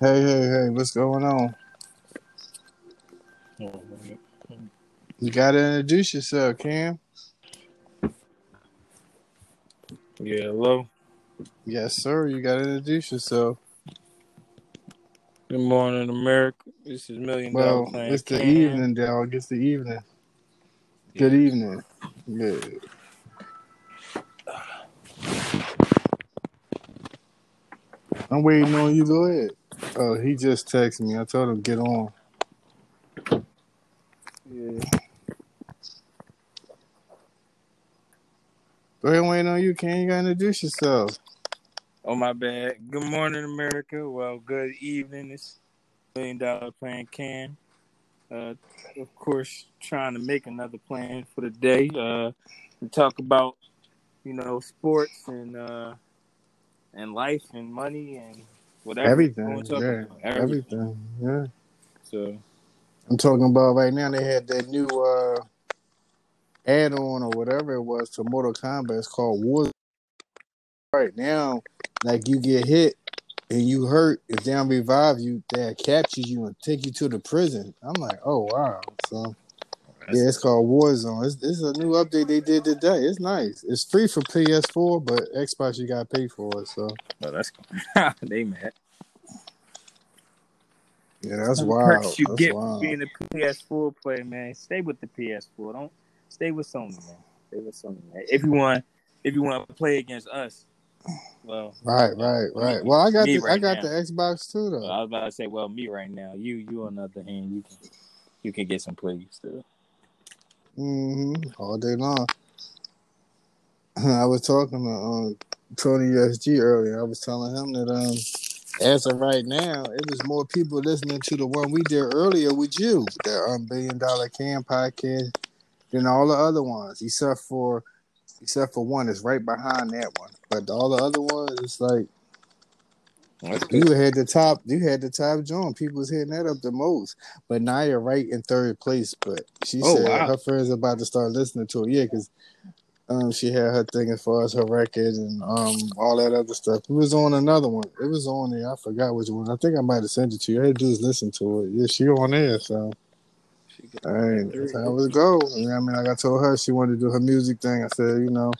Hey, hey, hey, what's going on? You gotta introduce yourself, Cam. Yeah, hello. Yes, sir. You gotta introduce yourself. Good morning, America. This is Million Dollar Well, Plan it's the Cam. evening, dog. It's the evening. Good evening. Yeah. I'm waiting on you. Go ahead. Oh, he just texted me. I told him get on. Yeah. Go ahead, waiting on you, Cam. You gotta introduce yourself. Oh my bad. Good morning, America. Well, good evening. It's Million Dollar Plan Cam. Uh, of course, trying to make another plan for the day. Uh, to talk about, you know, sports and uh, and life and money and whatever. Everything. we wanna talk Yeah. Everything. Everything. Yeah. So I'm talking about right now. They had that new uh add-on or whatever it was to Mortal Kombat. It's called War. Right now, like you get hit and you hurt, if they don't revive you, they capture you and take you to the prison. I'm like, oh wow. So yeah, it's called Warzone. It's, it's a new update they did today. It's nice. It's free for PS4, but Xbox you gotta pay for it. So well, that's cool. they mad. yeah, that's Some wild. perks you That's get wild. being a PS4 player, man. Stay with the PS4. Don't stay with Sony, man. Stay with Sony, man. If you want, if you want to play against us, well, Right, right, right. Well, I got me the I got now. the Xbox too well, though. I was about to say, well, me right now. You, you on the other hand, you can, you can get some plays still. Hmm All day long. I was talking to um, Tony SG earlier. I was telling him that um, as of right now, it was more people listening to the one we did earlier with you, the um, Billion Dollar Cam podcast, than all the other ones, except for except for one is right behind that one. But all the other ones, it's like you had the top, you had the top joint. People was hitting that up the most. But Naya right in third place. But she Oh, said wow. her friends about to start listening to it. Yeah, because um, she had her thing as far as her record and um all that other stuff. It was on another one. It was on there. I forgot which one. I think I might have sent it to you. You had to is listen to it. Yeah, she on there. So all right, that's how it go. You know I mean? Like I told her she wanted to do her music thing. I said, you know,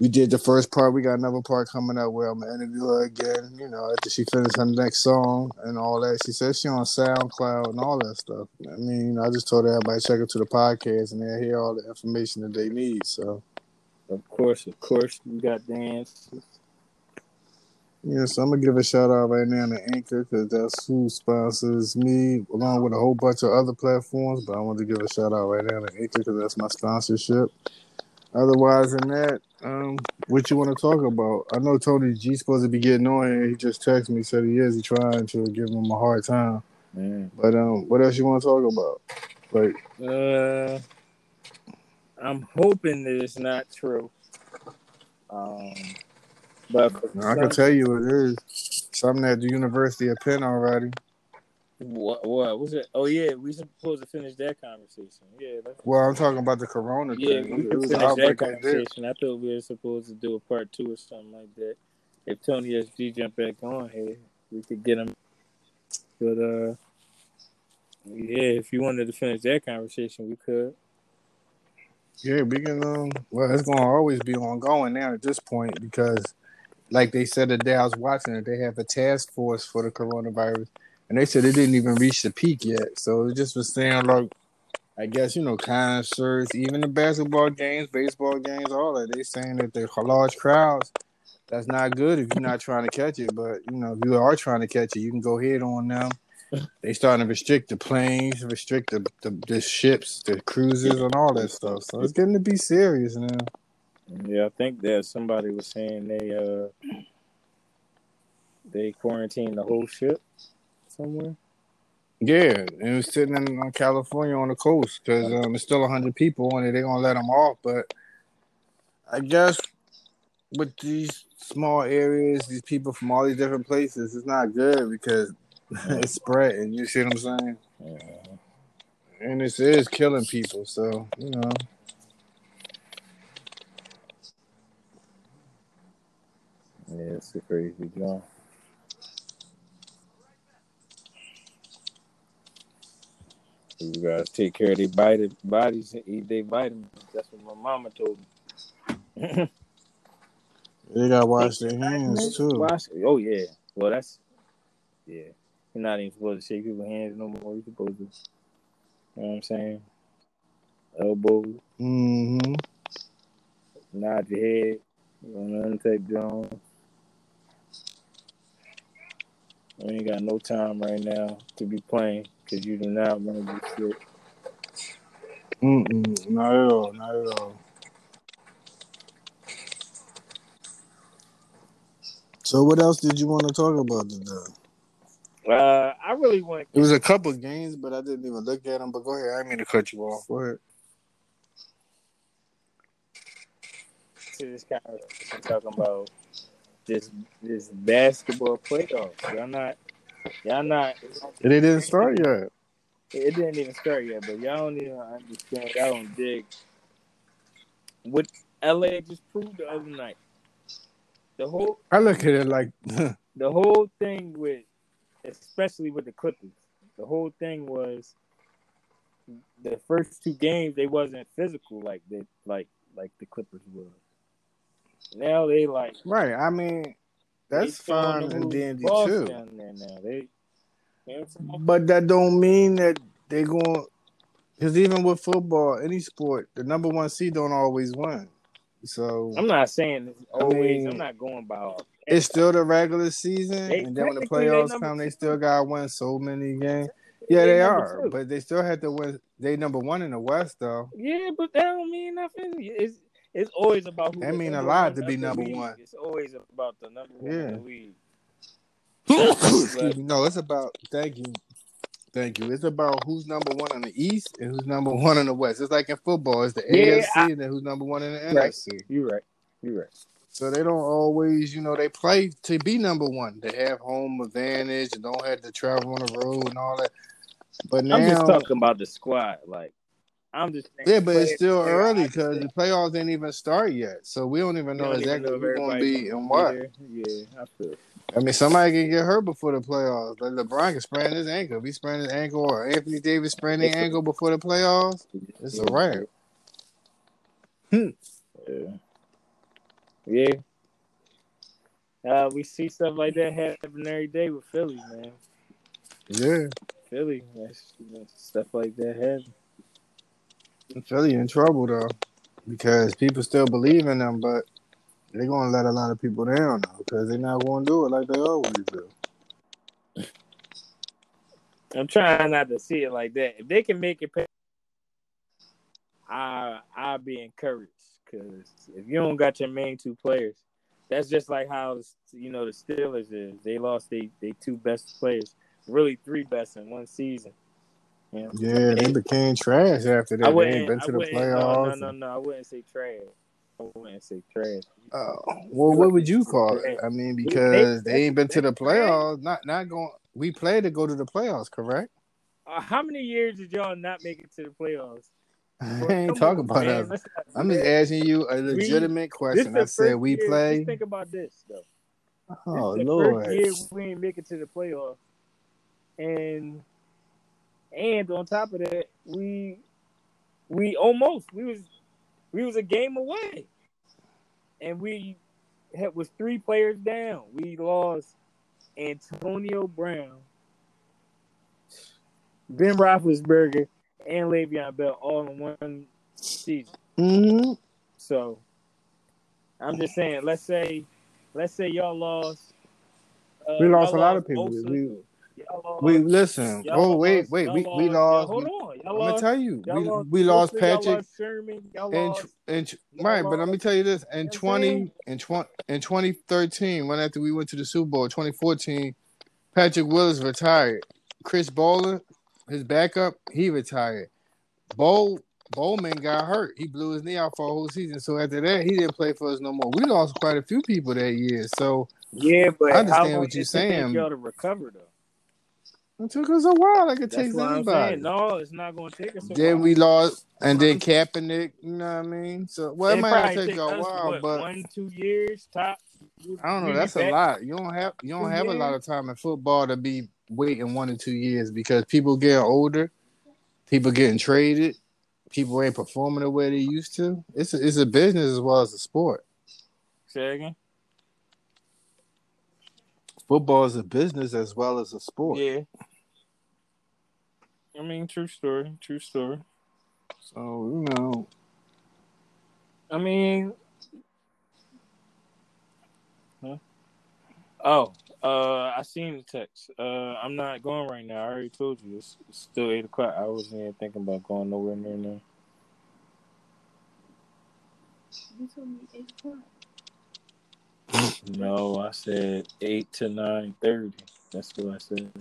we did the first part. We got another part coming up where I'm gonna interview her again. You know, after she finished her next song and all that. She says she on SoundCloud and all that stuff. I mean, you know, I just told everybody check her to the podcast and they hear all the information that they need. So. Of course, of course, you got dance. Yeah, so I'm gonna give a shout out right now to Anchor because that's who sponsors me, along with a whole bunch of other platforms. But I want to give a shout out right now to Anchor because that's my sponsorship. Otherwise, than that, um, what you want to talk about? I know Tony G supposed to be getting on here. He just texted me, said he is. He trying to give him a hard time. Man. But um, what else you want to talk about? Like, Uh, I'm hoping that it's not true. Um, but I can tell you it is something at the University of Penn already. What, what was it? Oh yeah, we supposed to finish that conversation. Yeah, that's, Well, I'm talking about the Corona yeah, thing. we finish that outbreak out there. conversation. I thought we were supposed to do a part two or something like that. If Tony SG jump back on here, we could get him. But uh, yeah, if you wanted to finish that conversation, we could. Yeah, we can. Um, well, it's gonna always be ongoing now at this point because, like they said the day I was watching it, they have a task force for the coronavirus, and they said it didn't even reach the peak yet. So it just was saying like, I guess you know concerts, even the basketball games, baseball games, all that. They saying that the large crowds, that's not good if you're not trying to catch it. But you know, if you are trying to catch it, you can go ahead on them. They starting to restrict the planes, restrict the, the the ships, the cruises, and all that stuff. So it's getting to be serious now. Yeah, I think that somebody was saying they uh they quarantined the whole ship somewhere. Yeah, and it was sitting in California on the coast because um, it's still hundred people on it. They're gonna let them off, but I guess with these small areas, these people from all these different places, it's not good because it's spreading. You see what I'm saying? Yeah. And this is killing people. So you know, Yeah, it's a crazy job. You gotta take care of their body, bodies and eat their vitamins. That's what my mama told me. They gotta wash their hands too. Wash, oh yeah. Well, that's yeah. You're not even supposed to shake people's hands no more. You're supposed to. You know what I'm saying? Elbows, Mm-hmm. nod your head. You know, nothing take Jones. We ain't got no time right now to be playing because you do not want to be sick. Mm-mm. Not at all. Not at all. So what else did you want to talk about today? Uh, I really want It was a couple games, but I didn't even look at them. But go ahead. I didn't mean to cut you off. Go ahead. to this conversation talking about this this basketball playoffs. Y'all not, y'all not. It didn't start yet. It didn't even start yet, but y'all don't even understand. Y'all don't dig what LA just proved the other night. The whole I look at it like the whole thing with, especially with the Clippers, the whole thing was the first two games they wasn't physical like they like like the Clippers were. Now they like right. I mean, that's fine and dandy too. Down there now. They, But that don't mean that they going because even with football, any sport, the number one seed don't always win. So I'm not saying it's I always. mean, I'm not going by. all- it's still the regular season, They- and then when the playoffs come, they still got to win so many games. Yeah, They they are, two. but they still have to win. They number one in the West, though. Yeah, but that don't mean nothing. It's it's always about who. That mean a lot to be number one. It's always about the number one in the league. Excuse me. No, it's about. Thank you, thank you. It's about who's number one in the East and who's number one in the West. It's like in football, it's the Yeah, AFC I- and then who's number one in the Right. NFC. You're right. You're right. So they don't always, you know, they play to be number one. They have home advantage and don't have to travel on the road and all that. But now, I'm just talking about the squad. Like I'm just saying yeah, but it's still early because the playoffs ain't even start yet. So we don't even know don't even exactly know if who's going to be and what. Yeah, I feel. I mean, somebody can get hurt before the playoffs. Like LeBron can sprain his ankle. If he sprain his ankle or Anthony Davis sprain their ankle before the playoffs, it's a wrap. Hmm. Yeah. Yeah. Uh, we see stuff like that happen every day with Philly, man. Yeah, Philly, that's, that's stuff like that happen. Philly in trouble though because people still believe in them, but they're gonna let a lot of people down now because they're not going to do it like they always do. I'm trying not to see it like that. If they can make it, pay, I I'll be encouraged because if you don't got your main two players, that's just like how you know the Steelers is. They lost they they two best players, really three best in one season. Yeah, they became trash after that. Wouldn't. ain't been I to the wouldn't no, playoffs. no, no, no. I wouldn't say trash. I wouldn't say trash. Uh, well, what would you call it? I mean, because they ain't been to the playoffs. Not not going. We play to go to the playoffs, correct? Uh, how many years did y'all not make it to the playoffs? I ain't talking about man. us. Let's not do I'm just asking you a legitimate This question. I said we year- play. Think about this though. Oh This Lord. First year we ain't make it to the playoffs, and and on top of that, we we almost we was we was a game away, and we had was three players down. We lost Antonio Brown, Ben Roethlisberger, and Le'Veon Bell all in one season. hmm So I'm just saying, let's say, let's say y'all lost. Uh, We lost a lot of people. We Y'all lost, we listen. Oh wait, wait. We we lost. Hold on, y'all I'm gonna tell you. We lost we lost Patrick. lost Sherman. Y'all And lost. and y'all right, but let me tell you this: in You know what I'm twenty in twenty in twenty thirteen, when after we went to the Super Bowl, twenty fourteen, Patrick Willis retired. Chris Borland, his backup, he retired. Bowl Bowman got hurt. He blew his knee out for a whole season. So after that, he didn't play for us no more. We lost quite a few people that year. So yeah, but I understand what you're did it take saying. Y'all to recover though. It took us a while, like it That's takes anybody. No, it's not going to take us. a Then while. we lost, and then Kaepernick. You know what I mean? So well, it, It might probably take a us, while, what, but one, two years top. I don't know. That's a lot. You don't have you don't Two have a lot of time in football to be waiting one or two years because people get older. People getting traded. People ain't performing the way they used to. It's a, it's a business as well as a sport. Say again. Football is a business as well as a sport. Yeah. I mean, true story. True story. So you know, I mean, huh? Oh, uh, I seen the text. Uh, I'm not going right now. I already told you. It's, it's still eight o'clock. I wasn't even thinking about going nowhere near now. You told me eight o'clock. No, I said eight to nine thirty. That's what I said.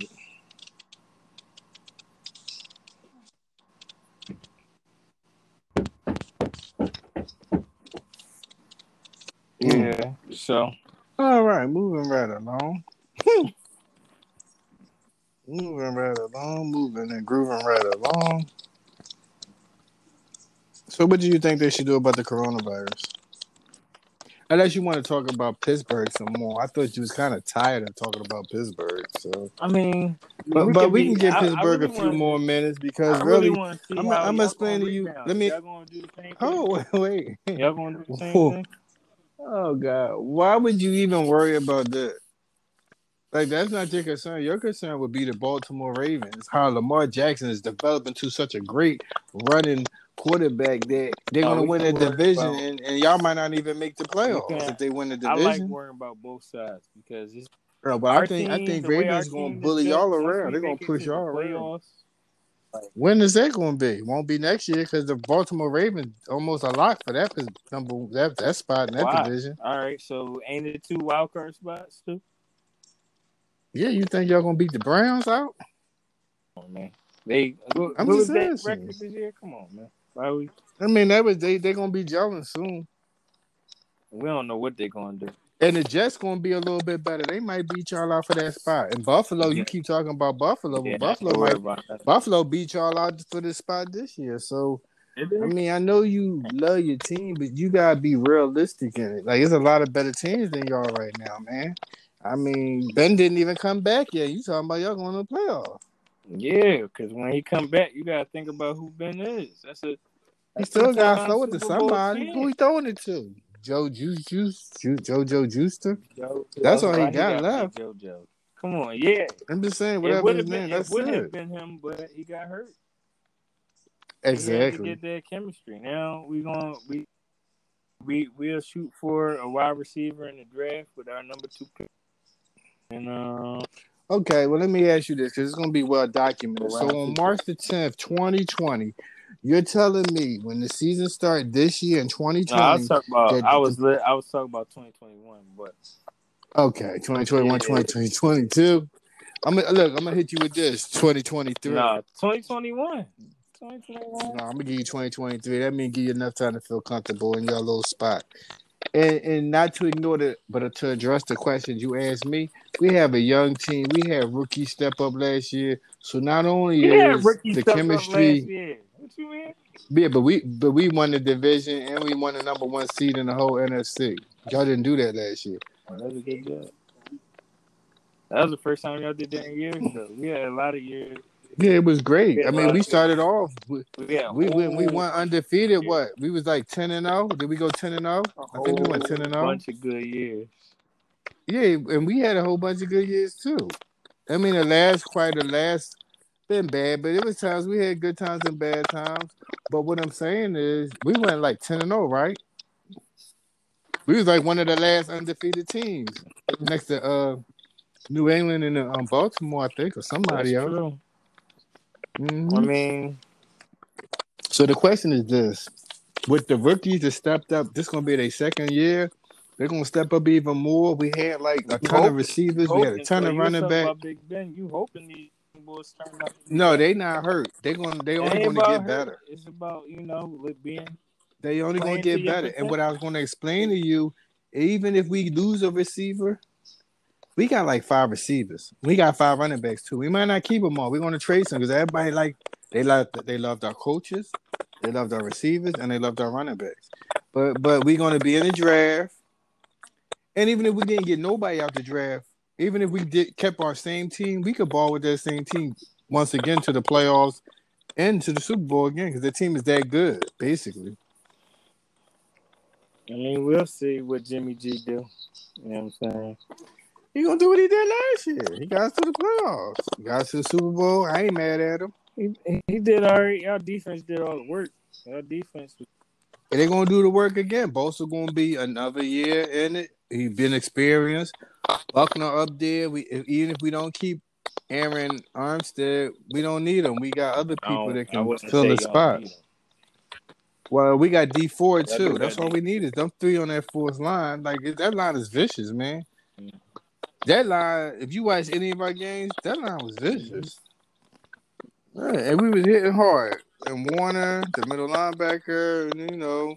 Yeah. So all right, moving right along. moving right along, moving and grooving right along. So, what do you think they should do about the coronavirus? Unless you want to talk about Pittsburgh some more, I thought you was kind of tired of talking about Pittsburgh. So, I mean, but we but could we be- can give I- I Pittsburgh really a few wanna- more minutes because really, really I'm- I'm explaining to you- let me- Y'all gonna do the same oh wait, wait, Y'all gonna do the same Whoa. thing? oh god, why would you even worry about that? Like that's not your concern. Your concern would be the Baltimore Ravens. How Lamar Jackson is developing to such a great running quarterback that they're Oh, gonna win the can worry division, about- and, and y'all might not even make the playoffs if they win the division. I like division. worrying about both sides because it's Bro, but I our think I think Ravens gonna bully built, y'all around. They're gonna push y'all around. playoffs, When is that going to be? Won't be next year because the Baltimore Ravens almost a lock for that number that that spot in that Why? division. All right, so ain't it two wild card spots too? Yeah, you think y'all gonna beat the Browns out? Come on, man. They what, I'm what was just that record this year? Come on, man. I mean, that was they they gonna be gelling soon, we don't know what they're gonna do. and the Jets gonna be a little bit better. They might beat y'all out for that spot. And Buffalo, Yeah. you keep talking about Buffalo, but Yeah, Buffalo might. Buffalo beat y'all out for this spot this year. So I mean, I know you love your team, but you gotta be realistic in it. Like, there's a lot of better teams than y'all right now, man. I mean, Ben didn't even come back yet. You talking about y'all going to the playoffs? Yeah, because when he come back, you gotta think about who Ben is. That's a He still got to throw it to somebody. Who he throwing it to? Joe Juice Juice, Ju- JoJo Juicer. Joe- That's all he got gotta left. JoJo. Come on, yeah. I'm just saying, whatever would his have name. been. It would have it. been him, but he got hurt. He had to Exactly. get that chemistry. Now we gonna we we we'll shoot for a wide receiver in the draft with our number two pick. And uh, Okay, well, let me ask you this because it's going to be well documented. So, on March the 10th, 2020, you're telling me when the season started this year in no, 2020, I was talking about. that- I was I was talking about 2021, but Okay, 2021, Yeah. 2020, 2022. I'm gonna look. I'm gonna hit you with this 2023. no, 2021. 2021. No, I'm gonna give you 2023. That means give you enough time to feel comfortable in your little spot. And and not to ignore it, but to address the questions you asked me. We have a young team. We had rookie step up last year. So not only Yeah, is rookie the up chemistry, last year. What you mean? yeah, but we but we won the division and we won the number one seed in the whole NFC. Y'all didn't do that last year. That was a good job. That was the first time y'all did that in years. Though. We had a lot of years. Yeah, it was great. I mean, we started off. With, We We went. We went undefeated. What? We was like ten and zero. Did we go ten and zero? I think we went ten and oh. zero. Bunch of good years. Yeah, and we had a whole bunch of good years too. I mean, the last quite the last been bad, but it was times we had good times and bad times. But what I'm saying is, we went like ten and zero, right? We was like one of the last undefeated teams next to uh New England and uh, um, Baltimore, I think, or somebody else. True. Mhm. I mean, So the question is this: With the rookies that stepped up, this gonna be their second year. They're gonna step up even more. We had like a ton hope- of receivers. We had a ton so of running back. Big Ben, you hoping these boys turn out? to be No, they not hurt. They gonna they only gonna get hurt. better. It's about you know with being They only gonna get better. And what I was gonna explain to you, even if we lose a receiver, we got like five receivers. We got five running backs too. We might not keep them all. We're gonna trade some because everybody like they love they loved our coaches, they loved our receivers, and they loved our running backs. But but we're gonna be in the draft. And even if we didn't get nobody out the draft, even if we did kept our same team, we could ball with that same team once again to the playoffs and to the Super Bowl again because the team is that good, basically. I mean, we'll see what Jimmy G do. You know what I'm saying? He gonna do what he did last year. He got us to the playoffs. He got us to the Super Bowl. I ain't mad at him. He, he did all right. Our defense did all the work. Our defense And they're gonna do the work again. Bosa gonna be another year in it. He's been experienced. Buckner up there. We if, even if we don't keep Aaron Armstead, we don't need him. We got other people that can fill the spot. Well, we got Dee Ford too. That's That's all we need is them three on that fourth line. Like that line is vicious, man. That line, if you watch any of our games, that line was vicious. And we was hitting hard. And Warner, the middle linebacker, and you know,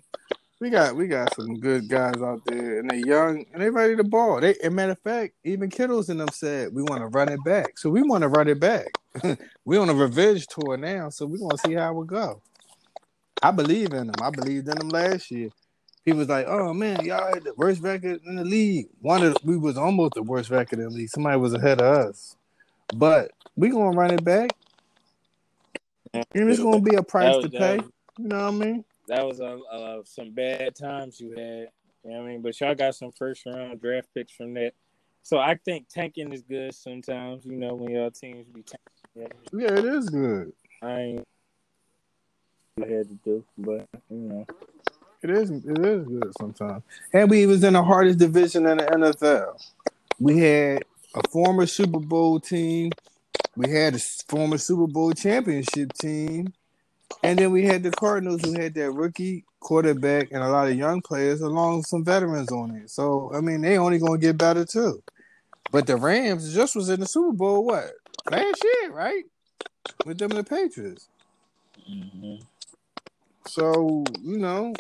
we got we got some good guys out there, and they young and they ready to ball. They, as matter of fact, even Kittles and them said we want to run it back, so we want to run it back. we on a revenge tour now, so we want to see how it go. I believe in them. I believed in them last year. He was like, "Oh man, y'all had the worst record in the league. One of the, we was almost the worst record in the league. Somebody was ahead of us, but we gonna run it back, and it's gonna be a price was- to pay. was- You know what I mean? That was uh, uh, some bad times you had. You know what I mean? But y'all got some first round draft picks from that. So I think tanking is good sometimes, you know, when y'all teams be tanking. Yeah, it is good. I ain't had to do, but you know. It is. It is good sometimes. And we was in the hardest division in the NFL. We had a former Super Bowl team. We had a former Super Bowl championship team, and then we had the Cardinals who had that rookie quarterback and a lot of young players, along with some veterans on it. So I mean, they only gonna get better too. But the Rams just was in the Super Bowl what last year, right? With them and the Patriots. Mm-hmm. So, you know,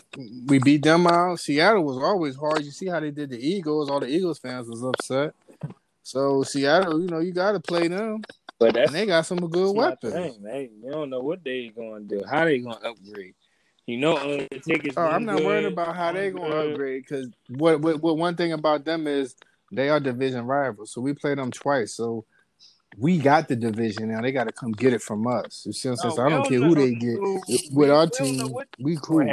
we beat them out. Seattle was always hard. You see how they did the Eagles. All the Eagles fans was upset. So Seattle, you know, you gotta play them. But that's And they got some good weapons. They, you don't know what they gonna do. How they gonna upgrade? You know, uh, Undertaker's Oh, I'm not worried about how they gonna upgrade because what, what what one thing about them is they are division rivals. So we played them twice. So we got the division now. They gotta come get it from us. You see what I'm saying? I don't care who they get. With our we don't know team, we cool.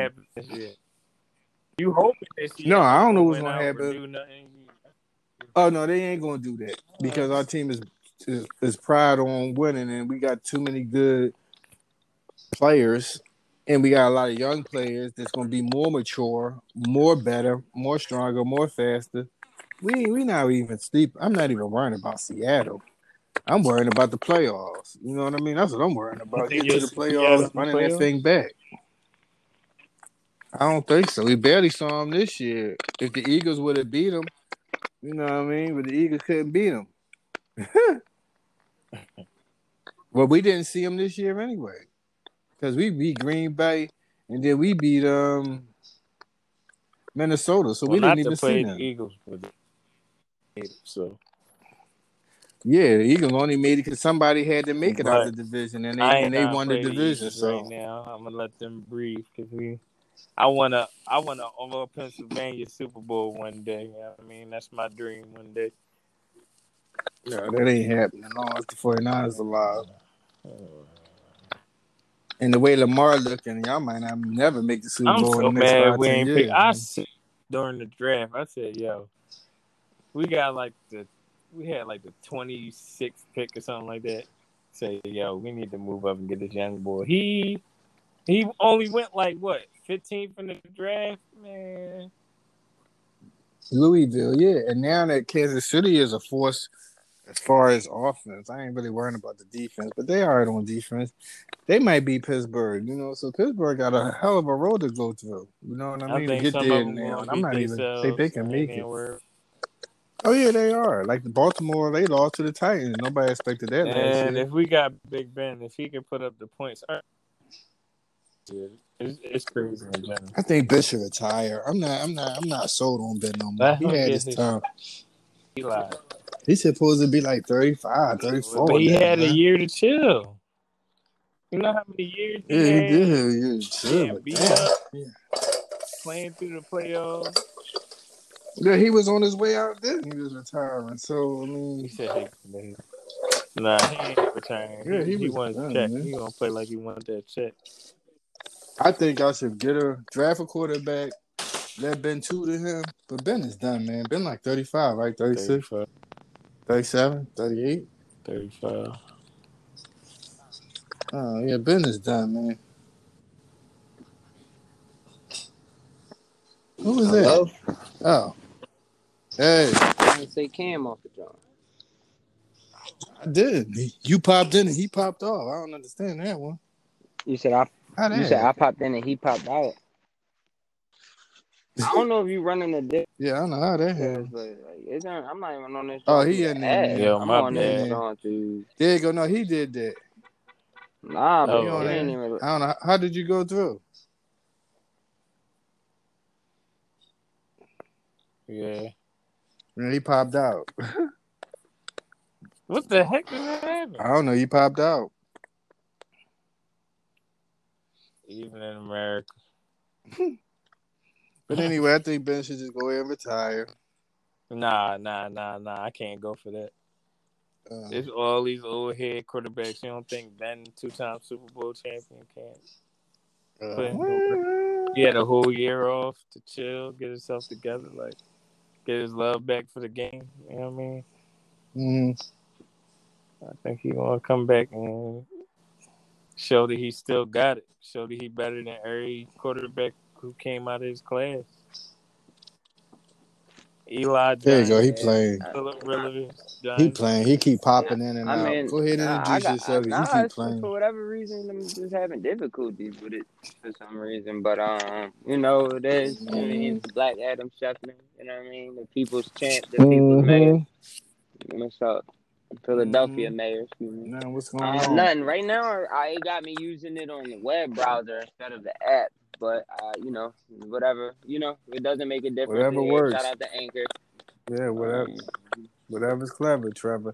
You hoping? No, I don't know what's gonna happen. Oh no, they ain't gonna do that because our team is is, is pride on winning, and we got too many good players, and we got a lot of young players that's gonna be more mature, more better, more stronger, more faster. We we not even sleep. I'm not even worrying about Seattle. I'm worrying about the playoffs. You know what I mean? That's what I'm worrying about. Get to the playoffs, the running that thing back. I don't think so. We barely saw them this year. If the Eagles would have beat them, you know what I mean? But the Eagles couldn't beat them. well, we didn't see them this year anyway, because we beat Green Bay and then we beat um Minnesota, so we didn't even see them. Eagles, so Yeah, the Eagles only made it because somebody had to make it out But the division, and they and they won the division. So right now. I'm gonna let them breathe because we. I wanna, I wanna over Pennsylvania Super Bowl one day. You know what I mean, that's my dream one day. no, that ain't happening. No, it's the 49ers alive. And the way Lamar looking, y'all might not never make the Super I'm Bowl so the next mad we ain't years. pick. I said during the draft, I said, "Yo, we got like the, we had like the 26th pick or something like that." Say, "Yo, we need to move up and get this young boy." He, he only went like what 15th in the draft, man. Louisville, yeah. And now that Kansas City is a force as far as offense, I ain't really worrying about the defense, but they are on defense. They might be Pittsburgh, you know. So Pittsburgh got a hell of a road to go through. You know what I I mean? To get there now, I'm not even think they can I make it. worried. Oh yeah, they are. Like the Baltimore, they lost to the Titans. Nobody expected that last And if we got Big Ben, if he can put up the points, yeah, it's, it's crazy. I think Ben should retire. I'm not. I'm not. I'm not sold on Ben no more. Let He had his his time. He lied. He's supposed to be like 35, 34. But he now, had a year to chill. You know how many years he Yeah, he had did. have a year chill, Yeah, but beat damn. up. playing through the playoffs? Yeah, he was on his way out then. He was retiring. So I mean, He mean, said, "Hey, man." Nah, he ain't returning. Yeah, he, he he was wants done, check. man. He gonna play like he wanted that check. I think I should get a draft a quarterback. Let Ben two to him, but Ben is done, man. Ben like thirty five, right? 36, 35, 37, 38. 35. Oh yeah, Ben is done, man. Who was that? Oh, hey, I didn't say Cam off the joint. I did. He- You popped in and he popped off. I don't understand that one. You said I. How You that? said I popped in and he popped out. I don't know if you running a dick, yeah, I don't know how that but happened. like, it's not, I'm not even on this. Oh, he to in there, add. man. Yo, I'm my on this bad. joint. There you go. No, he did that. Nah, oh, but Oh, He on it there. ain't even. I don't know. How, how did you go through? Yeah. Man, he popped out. What the heck did that happen? I don't know. He popped out. Even in America. But anyway, I think Ben should just go ahead and retire. Nah, nah, nah, nah. I can't go for that. Uh, It's all these old head quarterbacks. You don't think Ben, two time Super Bowl champion, can uh, He had a whole year off to chill, get himself together, like get his love back for the game. You know what I mean? mhm. I think he gonna come back and show that he still got it. Show that he better than every quarterback who came out of his class. Eli There you go. He playing. Philip Rivers, He playing. He keep popping in and I out. mean, go ahead and nah, introduce got, yourself. Nah, he keep for, playing. for whatever reason, I'm just having difficulties with it for some reason. But um, you know, it is. You know, Mm-hmm. he's Black Adam Schefter. You know what I mean? The people's champ, the people's mayor. What's up? Philadelphia Mhm. mayor. Excuse me. Now what's going Uh, on? nothing. Right now, I it got me using it on the web browser instead of the app. But uh, you know, whatever. You know, it doesn't make a difference. Whatever here. works. Shout out to Anchor. Yeah, whatever. Um, Whatever's clever, Trevor.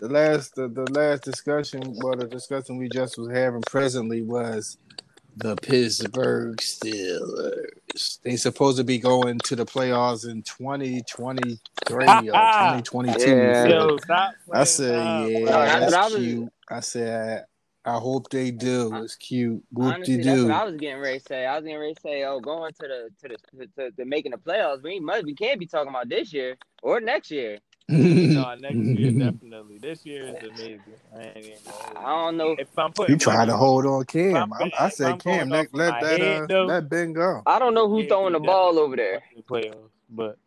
The last the, the last discussion, well, the discussion we just was having presently was the Pittsburgh Steelers. They supposed to be going to the playoffs in 2023 or 2022. Yeah. Yo, stop I said, now. yeah, that's that's what I was- cute. I said, I hope they do. It's cute. Whoop Honestly, de that's doo. what I was getting ready to say. I was getting ready to say, oh, going to the to the to, to, to making the playoffs. We must we can't be talking about this year or next year. No, next year definitely. This year is amazing. I ain't even I don't know. If I'm putting You trying to hold on Cam. I'm- I, I said Cam, let, off let that head, uh, though, let Ben go. I don't know who's Yeah, throwing the ball over there. playoffs, but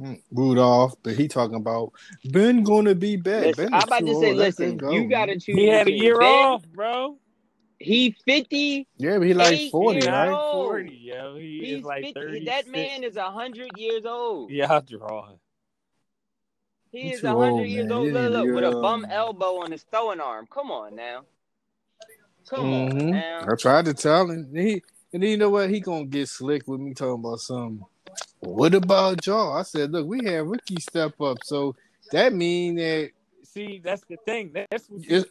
Mm, Rudolph, but he talking about Ben gonna be back. Listen, ben I'm about to say, old. Listen, go, you gotta choose. he had a year Ben, off, bro. He fifty. Yeah, but he like eight forty, years right? 40, yo. He He's is like 50. 30. That man is hundred years old. Yeah, I'm drawing. He He's is too hundred old, years man. old. He Look, look, with a bum elbow on his throwing arm. Come on now. Come on Mhm. now. I tried to tell him. He and then you know what? He gonna get slick with me talking about something. What about y'all? I said, look, we had Ricky step up, so that mean that See, that's the thing. That's what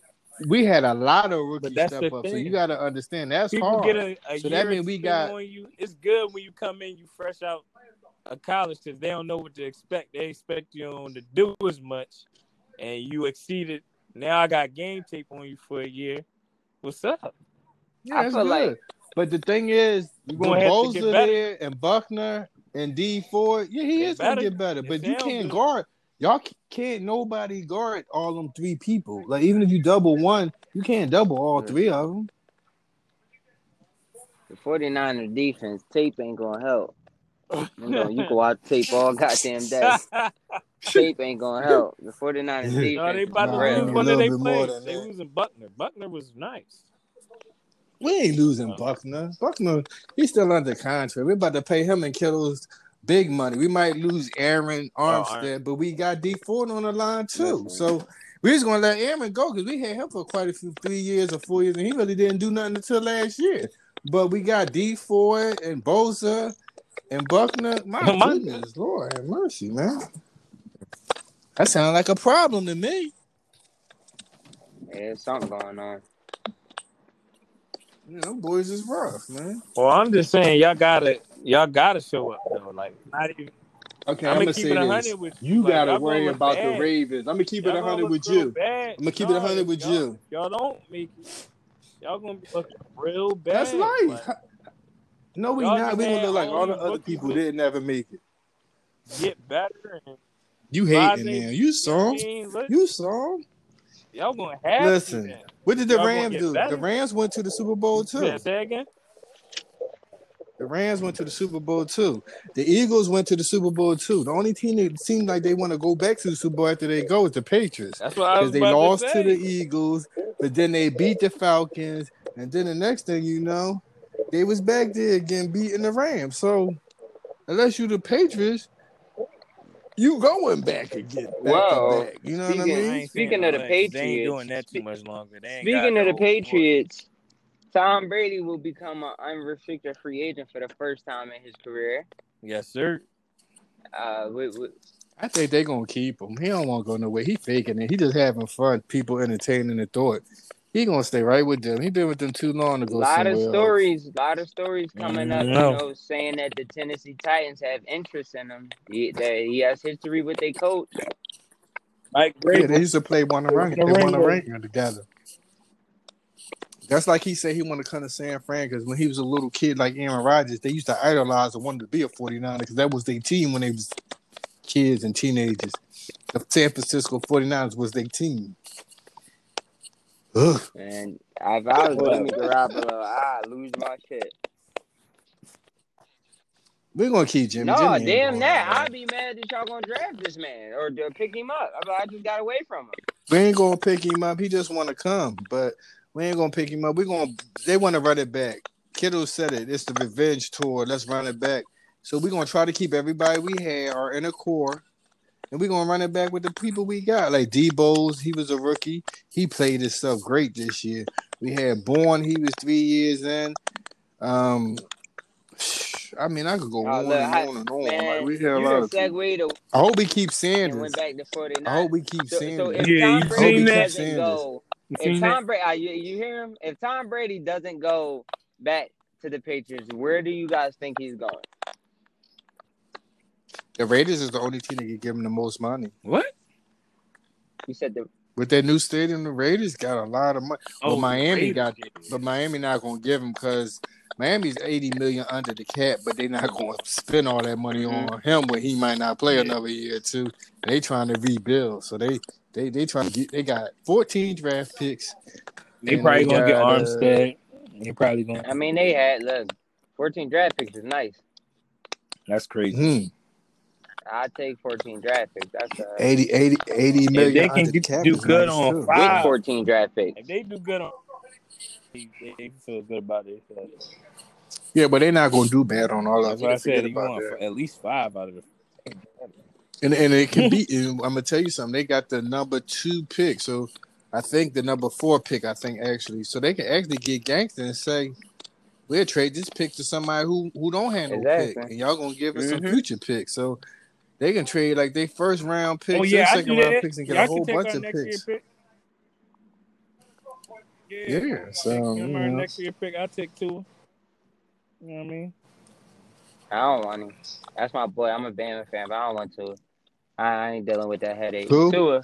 we had a lot of rookie step the up. So you got to understand that's people hard. get a, a So year that means we got- on you. It's good when you come in, you fresh out of college because they don't know what to expect. They expect you on to do as much, and you exceeded. Now I got game tape on you for a year. What's up? yeah, I it's feel good. like- but the thing is, You with gonna have to get Bosa better. there and Buckner and Dee Ford, yeah, he Get is gonna get better. It But you can't good. guard. Y'all can't nobody guard all them three people. Like even if you double one, you can't double all three of them. The 49er defense tape ain't gonna help. You, know, you can watch tape all goddamn day. tape ain't gonna help. The 49er defense. no, they about to Nah, real. lose a one of little their bit players. They that. losing Buckner. Buckner was nice. We ain't losing Oh. Buckner. Buckner, he's still under contract. We're about to pay him and Kittle's big money. We might lose Aaron oh, Armstead, Aaron. but we got Dee Ford on the line too. Listen. So we just gonna let Aaron go because we had him for quite a few three years or four years, and he really didn't do nothing until last year. But we got Dee Ford and Bosa and Buckner. My My- goodness, Lord have mercy, man. That sounds like a problem to me. Yeah, there's something going on. You know, boys is rough, man. Well, I'm just saying y'all gotta y'all gotta show up though. Like not even Okay, I'm I'm gonna gonna keep say it this. hundred You like, gotta worry look about the. Ravens. I'm gonna keep it Y'all a hundred with you. bad. I'm gonna keep it a hundred with y'all- you. Y'all don't make it. Y'all gonna be looking real bad. That's life. like, No, we Y'all not. We gonna look like all the other people didn't never make it. get better and You hating now. You saw what I 'em. mean? Look, You saw y'all gonna have Listen, to. What did the Y'all Rams do? better? The Rams went to the Super Bowl too. Yeah, say again. The Rams went to the Super Bowl too. The Eagles went to the Super Bowl too. The only team that seemed like they want to go back to the Super Bowl after they go is the Patriots. That's what I Because was they lost to to, the Eagles, but then they beat the Falcons, and then the next thing you know, they was back there again beating the Rams. So unless you the Patriots, you going back again, back Well, back. You know what I speaking- mean? Speaking of the no less. they ain't Patriots, doing that too much longer. They ain't Speaking got of the no more. Patriots, Tom Brady will become an unrestricted free agent for the first time in his career. Yes, sir. Uh, with, with, I think they're gonna keep him. He don't want to go nowhere. He faking it. He just having fun. People entertaining the thought. He gonna stay right with them. He been with them too long to a lot of stories, a lot of stories coming up. You mm-hmm. know, saying that the Tennessee Titans have interest in him. He, that he has history with their coach. Mike Yeah, they used to play one rank. They The won a Ringers. ranking together. That's like he said he wanted to come to San Fran because when he was a little kid, like Aaron Rodgers, they used to idolize and wanted to be a 49er because that was their team when they was kids and teenagers. The San Francisco 49ers was their team. Ugh. And if I was Jimmy Garoppolo, I'd lose my shit. We're gonna keep Jimmy. no, Jimmy damn that. nowhere. I'd be mad that y'all gonna draft this man or pick him up. I, I just got away from him. We ain't gonna pick him up. He just want to come, but we ain't gonna pick him up. We gonna. They want to run it back. Kittle said it. It's the revenge tour. Let's run it back. So we're gonna try to keep everybody we have had our inner core, and we're gonna run it back with the people we got. Like Deebo's, he was a rookie. He played himself great this year. We had Bourne. He was three years in. Um, I mean, I could go Oh, on look, and I- on and on. Man, Like we you had a lot of. segue to I hope we keep and Sanders. went back to I hope we keep so, so Sanders. if Yeah, Tom Brady seen doesn't Sanders. go, if? Tom Brady, uh, you, you hear him? If Tom Brady doesn't go back to the Patriots, where do you guys think he's going? The Raiders is the only team that can give him the most money. What? You said the With that new stadium, the Raiders got a lot of money. Well, Oh, Miami Raiders got, did. but Miami not gonna give him because Miami's eighty million under the cap, but they not gonna spend all that money Mhm. on him when he might not play Yeah. another year or two. They trying to rebuild, so they they they trying to get. They got fourteen draft picks. They and probably gonna get got, uh, Armstead. They probably gonna. I mean, they had look, 14 draft picks is nice. That's crazy. mhm, I'd take 14 draft picks. That's a 80, 80, 80 If they can under get- do good nice, on too. big Five. 14 draft picks. If they do good on, they, they feel good about it. So Yeah, but they're not gonna do bad on all of them. I said Forget you want that. at least five out of the. And and it can be. and I'm gonna tell you something. They got the number two pick, so I think the number four pick. I think actually, so they can actually get gangster and say, "We'll trade this pick to somebody who who don't handle no Exactly. pick, and y'all gonna give us some Mhm. future picks." So they can trade like they first round picks, oh yeah, second round that. picks, and get Y'all a whole bunch of picks. pick. Yeah, so Take you him our know. next year pick. I take two. You know what I mean? I don't want him. That's my boy. I'm a Bama fan, but I don't want to. I ain't dealing with that headache. Who? Tua,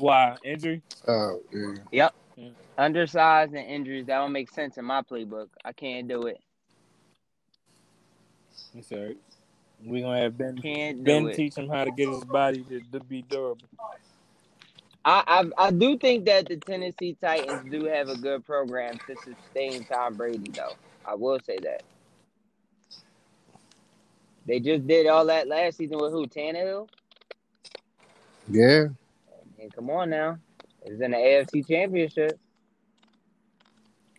Why injury? Uh, yeah. Yep. Undersized and injuries. That don't make sense in my playbook. I can't do it. It's all right. We gonna have Ben. Can't Ben teach him how to get his body to, to be durable. I, I I do think that the Tennessee Titans do have a good program to sustain Tom Brady, though. I will say that. They just did all that last season with who? Tannehill? yeah. And come on now. It's in the AFC championship.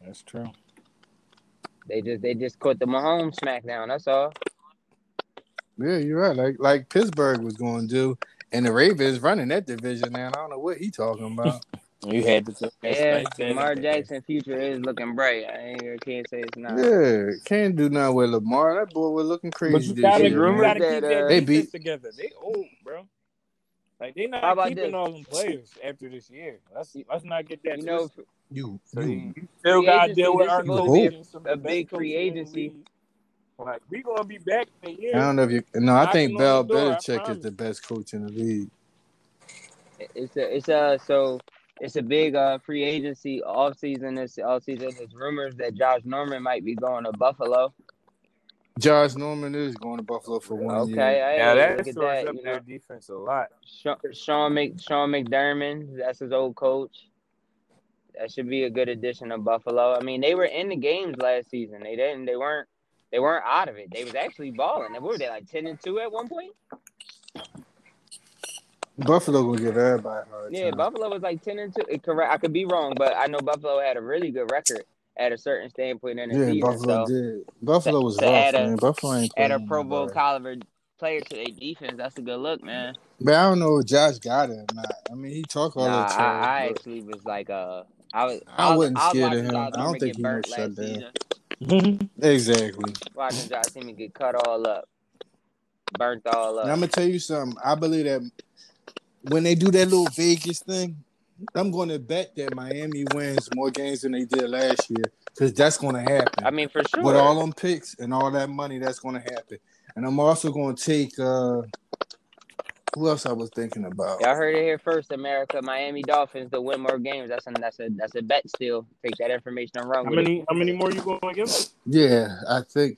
That's true. They just they just caught the Mahomes smackdown. That's all. Yeah, you're right. Like like Pittsburgh was going to do, and the Ravens running that division now. I don't know what he talking about. You had to. That's Yeah, that. Lamar Jackson future is looking bright. I ain't, can't say it's not. yeah, can't do nothing with Lamar. That boy was looking But crazy you this gotta, year. you gotta keep that, that uh, They beat- together. They old, bro. Like they How not about keeping this? all them players after this year. Let's let's not get that. You know. You, So you, you, you still got to deal with our supposed to be coaches. some of a the big free in the agency. League. Like we gonna be back in a year. I don't know if you. No, I think Knocking Bell on the door, I Belichick is the best coach in the league. It's a it's a so it's a big uh free agency off season this off season. There's rumors that Josh Norman might be going to Buffalo. Josh Norman is going to Buffalo for one Okay, year. hey, Yeah, that look at that. up You their defense a lot. Sean, Sean Mc Sean McDermott, that's his old coach. That should be a good addition to Buffalo. I mean, they were in the games last season. They didn't. They weren't. They weren't out of it. They was actually balling. What were they like ten and two at one point? Buffalo gonna give everybody hard Yeah, time. Buffalo was like ten and two. It- Correct. I could be wrong, but I know Buffalo had a really good record at a certain standpoint in the Yeah, season. Buffalo so did. Buffalo was to rough, a- man. Buffalo ain't add a Pro Bowl caliber player to their defense, that's a good look, man. But I don't know if Josh got it or not. I mean, he talk all Nah, that I, I actually was like, uh, I was. I was- wasn't was scared of him. I don't think he gonna shut down. Season. Exactly. Watching Josh Team get cut all up, burnt all And I'm gonna tell you something. I believe that when they do that little Vegas thing, I'm going to bet that Miami wins more games than they did last year because that's going to happen. I mean, for sure. With all them picks and all that money, that's going to happen. And I'm also going to take. uh Who else I was thinking about? Y'all heard it here first, America. Miami Dolphins to win more games. That's a that's a that's a bet. Still, take that information and run How with it. many? How many more you gonna give? Yeah, I think.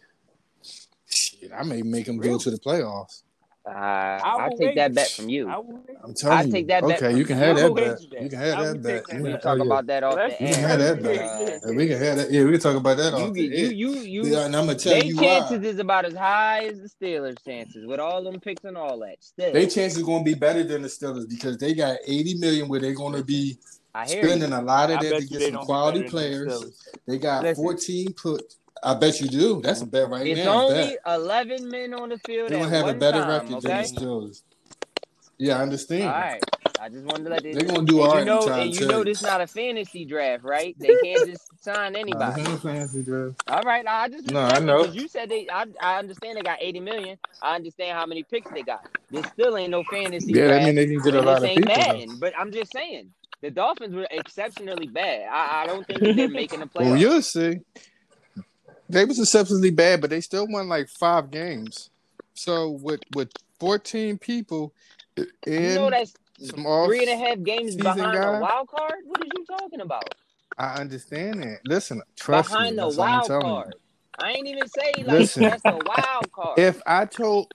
Shit, I may make them go to the playoffs. Uh, I I'll take that bet from you. I will wait. I'm telling I'll you. take that bet okay, you can have that bet. You can have that bet. take that Yeah, We can talk about that off Let's the You can have that bet. we can have that. Yeah, we can talk about that off get the you you you. And I'm gonna tell They you chances is about as high as the Steelers' chances with all them picks and all that. Still, Their chances gonna be better than the Steelers because they got 80 million where they're gonna be I you. spending a lot of I that to get some quality better the players. They got Listen. 14 put. I bet you do. That's a bet right It's now. only Bet. eleven men on the field They're gonna have a better time. record than the Steelers. Yeah, I understand. right. I just wanted to let this. They're gonna do all you know, and you know, this not a fantasy draft, right? They can't just sign anybody. a fantasy draft. All right, I just No, I know. you said they. I, I understand they got eighty million. I understand how many picks they got. This still ain't no fantasy Yeah, that draft. mean they can get a lot of people. Madden. But I'm just saying the Dolphins were exceptionally bad. I, I don't think they're making the playoffs. Well, you'll see. They was exceptionally bad, but they still won like five games. So with with 14 people you know that's some three and a half games behind guy? the wild card. What are you talking about? I understand that. Listen, trust behind me. the I'm wild card. I ain't even say like Listen. that's the wild card. If I told,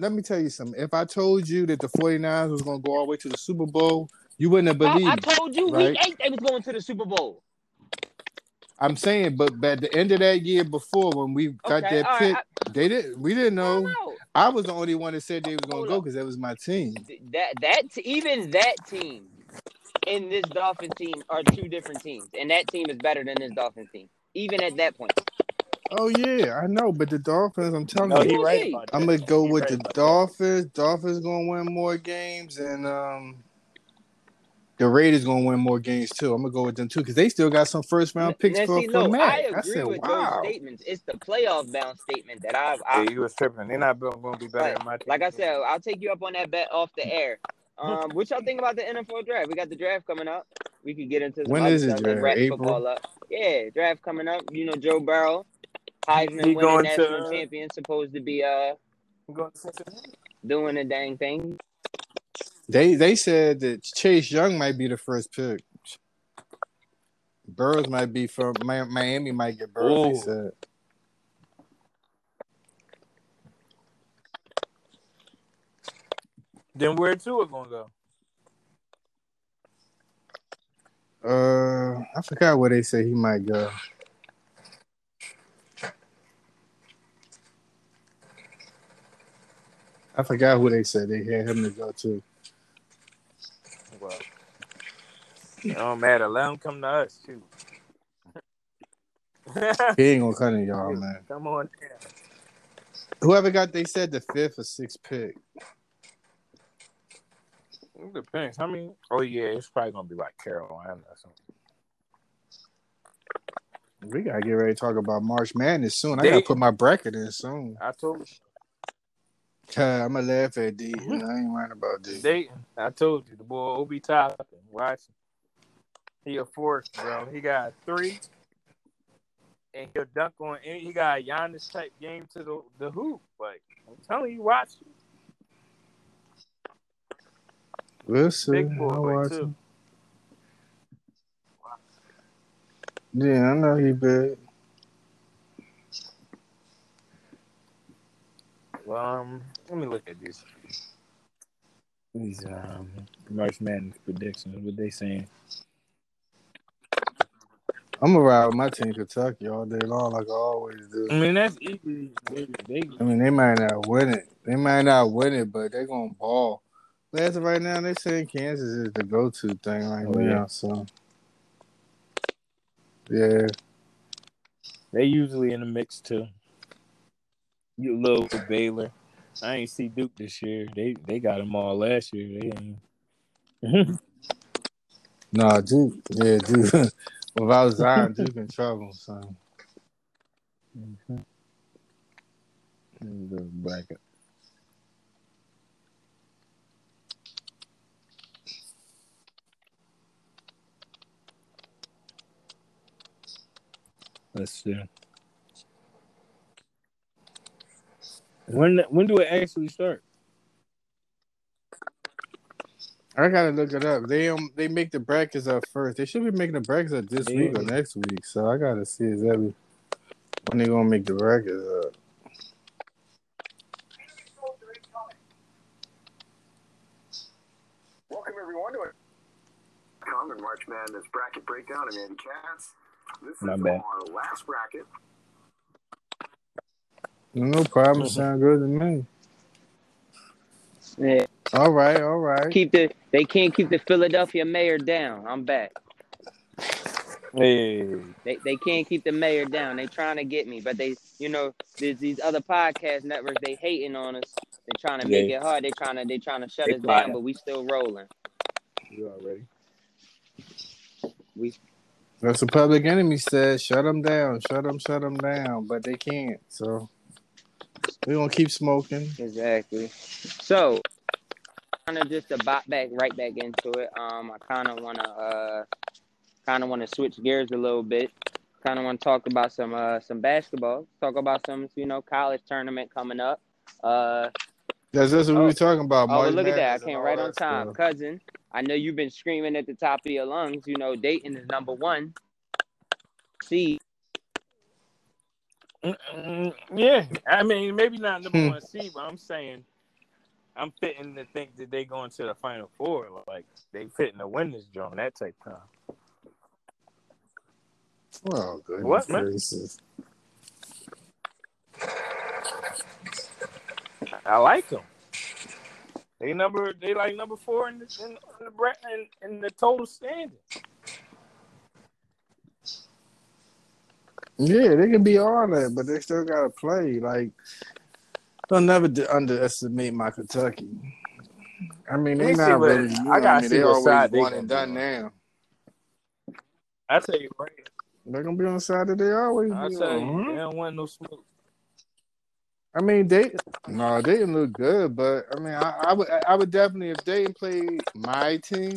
let me tell you something. If I told you that the 49ers was going to go all the way to the Super Bowl, you wouldn't have I, believed I me. told you right? week eight they was going to the Super Bowl. I'm saying, but at the end of that year before, when we got Okay, that all pick, right. they didn't. We didn't know. no, I was the only one that said they was going Hold to go because that was my team. that that even that team and this Dolphin team are two different teams, and that team is better than this Dolphin team. Even at that point, Oh yeah, I know, but the Dolphins, I'm telling No, you, right see. about that. I'm gonna go He with right the about that. Dolphins. Dolphins gonna win more games, and um, the Raiders gonna win more games too. I'm gonna go with them too because they still got some first round picks now for see, for no, Matt. I I, agree said, with wow. those statements. It's the playoff bound statement that I, I Yeah, you was tripping. They're not going to be better Like- than my team. like I said, I'll take you up on that bet off the air. Um, what y'all think about the NFL draft? We got the draft coming up. We could get into some When it, stuff, let's draft? wrap April? up. Yeah, draft coming up. You know, Joe Burrow, Heisman He winning going national to- champion, supposed to be uh going to doing a dang thing. They they said that Chase Young might be the first pick. Burrows might be from Miami. Might get Burrows. They said. Then where Tua going to go? Uh, I forgot where they say he might go. I forgot who they said they had him to go to. Well, it don't matter. Let him come to us, too. He ain't gonna come to y'all, man. Come on down. Whoever got they said the fifth or sixth pick. It depends. How many? Oh, yeah, it's probably going to be like Carolina or something. We gotta get ready to talk about March Madness soon. I gotta put my bracket in soon. I told you. I'm gonna laugh at D. I ain't worrying about D. Dayton. I told you. The boy Obi Toppin. Watch him. He a force, bro. He got three. and he'll dunk on. And he got a Giannis type game to the the hoop. Like I'm telling you, watch. it. We'll see. Big boy, watch too. him. Yeah, I know he big. Um, let me look at these. These um March Madness predictions. What they saying? I'm gonna ride with my team Kentucky all day long, like I always do. I mean, that's easy. They, they, I mean, they might not win it. They might not win it, but they're gonna ball. But as of right now, they're saying Kansas is the go-to thing right Oh, now. yeah. So, yeah, they usually in the mix too. You little Baylor. I ain't see Duke this year. They they got them all last year. They ain't. no, Duke. Yeah, Duke. Without Zion, Duke in trouble. So, mm-hmm. bracket. Let's see. When when do it actually start? I gotta look it up. They um they make the brackets up first. They should be making the brackets up this week or next week. So I gotta see exactly when they gonna make the brackets up. Welcome everyone to a common March Madness bracket breakdown. I'm Andy Katz. This My is bad. our last bracket. No problem. Mm-hmm. Sound good to me. Yeah, All right, all right. keep the they can't keep the Philadelphia mayor down. I'm back. Hey, They they can't keep the mayor down. They trying to get me, but they you know there's these other podcast networks they hating on us. They trying to make Yeah. it hard. They trying to they trying to shut They us quiet. down, but we still rolling. you already. We That's what Public Enemy said. Shut them down. Shut them. Shut them down. But they can't. So we gonna keep smoking. exactly. So kind of just to bop back right back into it. Um, I kind of want to uh kind of want to switch gears a little bit. Kind of want to talk about some uh some basketball. Talk about some you know college tournament coming up. Uh. That's just what we Oh. were talking about. Oh, March look at that. I came right on time. stuff. Cousin, I know you've been screaming at the top of your lungs. You know, Dayton is number one. See, Mm-mm, Yeah, I mean maybe not number Hmm. one seed, but I'm saying I'm fitting to think that they going to the final four. Like they fitting to win this joint that type time. Oh, goodness What, gracious. I like them. They number they like number four in the in, in the in, in the total standing. Yeah, they can be all that, but they still gotta play. Like, don't never d- underestimate my Kentucky. I mean, they me not what- ready. You I know, I, gotta mean, see they what always side they one gonna and be done on. now. I tell you right. They're gonna be on the side that they always I be tell you, on. they mm-hmm. don't want no smoke. I mean, they no, they didn't look good, but I mean, I, I would, I would definitely if they didn't play my team,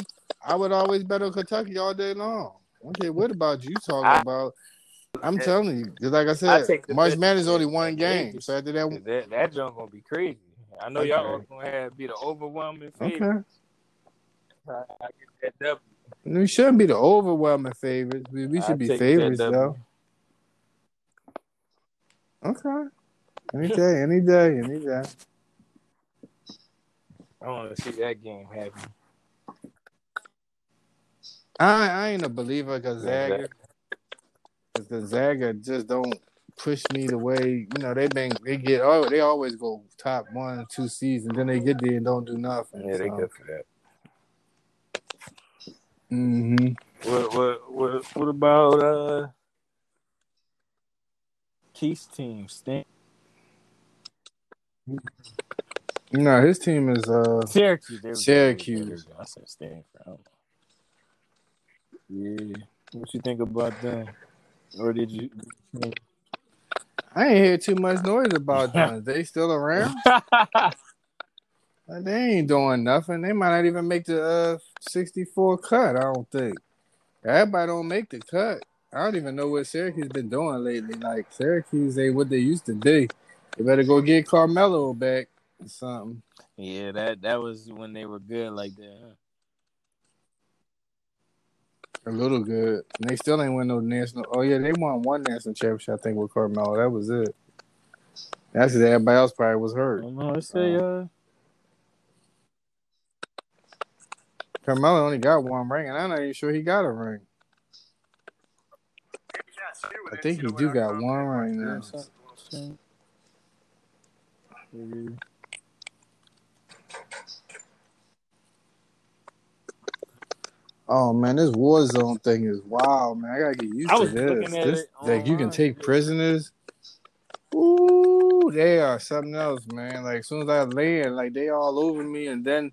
I would always bet on Kentucky all day long. I don't care what about you talking I- about. I'm telling you, 'cause like I I said, take March Madness is only one game. So after that, 'Cause That that joint gonna be crazy. I know y'all Okay. gonna have be the overwhelming okay, favorite. I, I get that W. we shouldn't be the overwhelming favorites. We, we I should be favorites though. Okay, any day, any day, any day. I want to see that game happen. I I ain't a believer Gonzaga. Exactly. Cause Gonzaga just don't push me the way you know they been. They get oh they always go top one two seasons, then they get there and don't do nothing. Yeah, they so. good for that. hmm What what what what about uh Keith's team? Stan- No, his team is uh Syracuse. There we go, there we go, Syracuse. there go. I said Stanford. I don't know. Yeah. What you think about them? Or did you? I ain't hear too much noise about them. they still around? They ain't doing nothing. They might not even make the uh 64 cut. I don't think. Everybody don't make the cut. I don't even know what Syracuse has been doing lately. Like Syracuse ain't what they used to be. They better go get Carmelo back or something. Yeah, that that was when they were good like that. A little good. And they still ain't win no national. Oh yeah, they won one national championship. I think with Carmelo. That was it. That's 'cause everybody else probably was I hurt. don't know. Let's say uh, Carmelo only got one ring, and I'm not even sure he got a ring. I think he do got one ring now. some- Oh man, this war zone thing is wild, man. I gotta get used I to this. this like you can take prisoners. Ooh, they are something else, man. Like as soon as I land, like they all over me, and then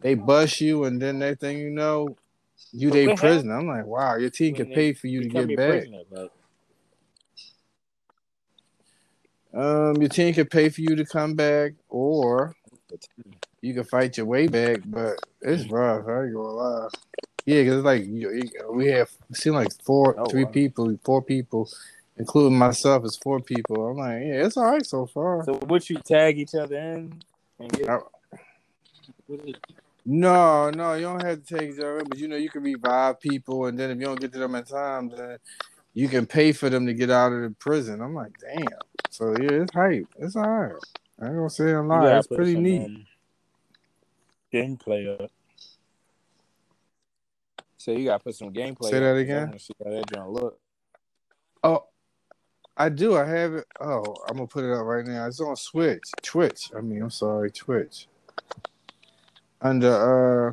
they bust you, and then next thing you know, you they prisoner. I'm like, wow, your team can pay for you to get back. prisoner, but Um, your team can pay for you to come back, or you can fight your way back. But it's mm. rough. I ain't gonna lie. Yeah, because it's like we have seen like four, Oh, three wow. people, four people, including myself, is four people. I'm like, yeah, it's all right so far. So would you tag each other in and get? I- No, no, you don't have to tag each other, but you know you can revive people, and then if you don't get to them in time, then you can pay for them to get out of the prison. I'm like, damn. So yeah, it's hype. It's all right. I ain't gonna say a lie. gotta It's pretty neat. Um, gameplay up. So you gotta put some gameplay. Say up, that 'cause I again? see how that gonna look. Oh, I do. I have it. Oh, I'm gonna put it up right now. It's on Switch, Twitch. I mean, I'm sorry, Twitch. Under uh,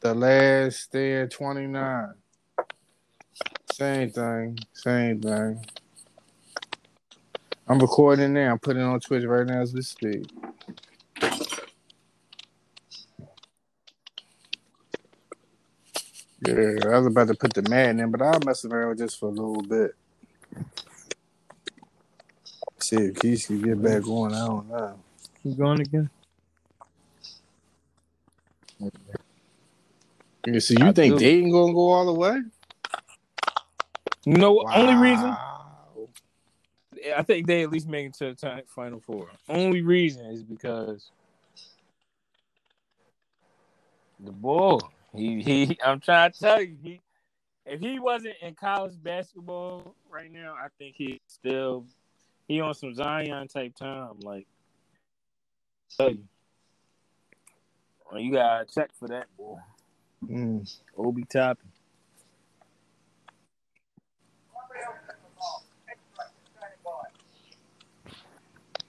the last stand 29. Same thing. Same thing. I'm recording now. I'm putting it on Twitch right now as we speak. Yeah, I was about to put the man in, but I'll mess around just for a little bit. See if Keys can get back on. I don't know. He's going again? Yeah, so you I think do. Dayton gonna go all the way? You know, what? only reason I think they at least make it to the time, final four. Only reason is because the boy. He he. I'm trying to tell you, he if he wasn't in college basketball right now, I think he still he on some Zion type time. Like, tell you, well, you gotta check for that boy. Mm. Obi Toppin.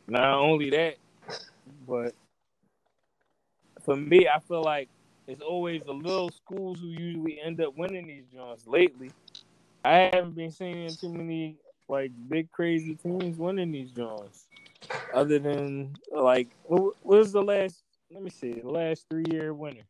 Not only that, but for me, I feel like it's always the little schools who usually end up winning these joints. Lately, I haven't been seeing too many like big crazy teams winning these joints. Other than like, what what was the last? Let me see, the last three year winner.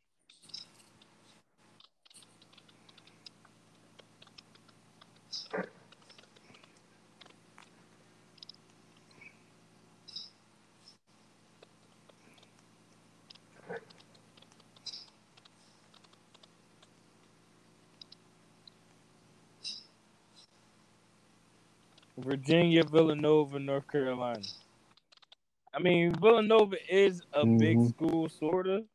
Virginia, Villanova, North Carolina. I mean, Villanova is a big Mhm. school, sort of,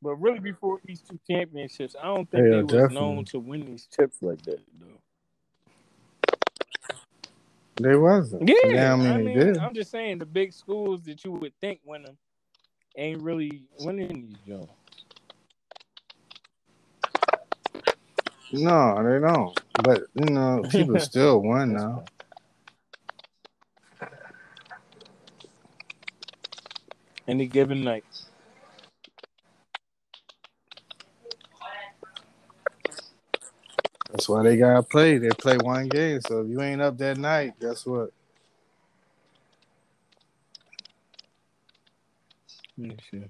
but really before these two championships, I don't think Yeah, they was definitely. known to win these chips like that, though. They wasn't. Yeah, I mean, I they mean, did. I'm just saying the big schools that you would think win them ain't really winning these joints. No, they don't. But you know, people still win That's now. Any given night. That's why they gotta play. They play one game. So if you ain't up that night, guess what? Let me see.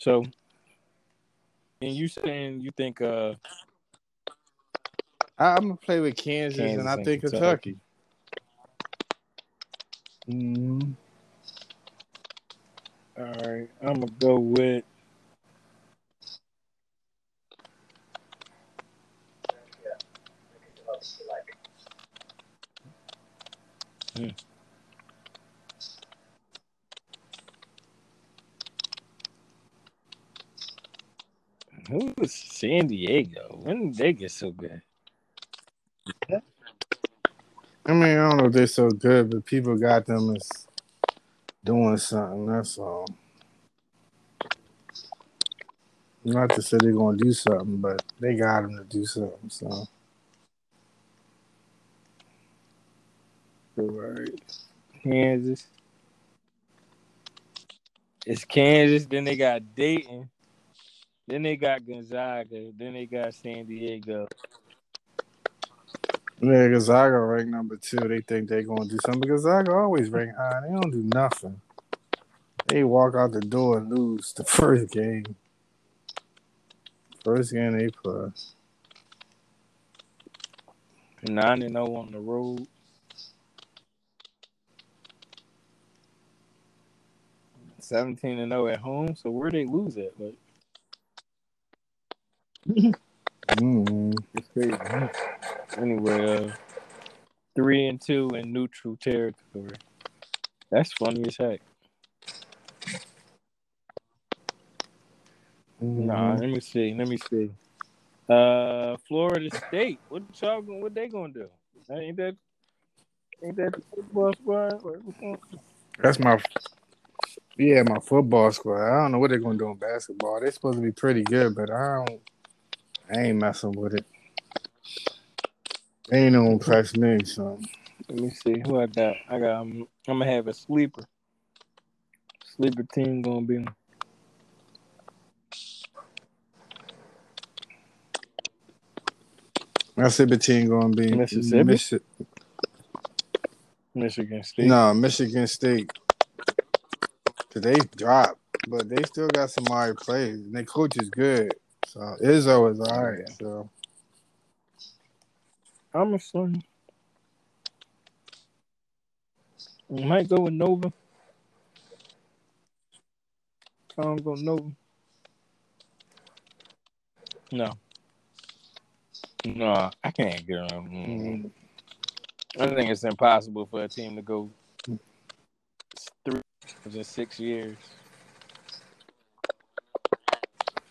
So, and you saying you think uh I, I'm gonna play with Kansas, Kansas and I think Kentucky. Mhm. All right, I'm gonna go with. Hmm. Who was San Diego? When did they get so good? I mean, I don't know if they're so good, but people got them as doing something. That's all. Not to say they're gonna do something, but they got them to do something. So Right. Kansas. It's Kansas. Then they got Dayton. Then they got Gonzaga. Then they got San Diego. Yeah, Gonzaga ranked number two. They think they're gonna do something. Gonzaga always rank high. They don't do nothing. They walk out the door and lose the first game. First game they play. Nine and zero on the road. Seventeen and zero at home. So where they lose at? Like mm it's crazy. Anyway, uh, three and two in neutral territory. That's funny as heck. Nah, let me see. Let me see. Uh, Florida State. What y'all? What they gonna do? Ain't that? Ain't that the football squad? Like, what's going- That's my yeah, my football squad. I don't know what they're gonna do in basketball. They're supposed to be pretty good, but I don't. I ain't messing with it. Ain't gonna impress me. So Let me see who I got. I got. Um, I'm, I'm gonna have a sleeper. Sleeper team gonna be my super team gonna be Mississippi? Missi- Michigan State. no, Michigan State. 'Cause they dropped, but they still got some alright players. And their coach is good. So Izzo is alright. So I'm a son. I might go with Nova. I'm go Nova. No. No, I can't get around. Mm. I think it's impossible for a team to go three in six years.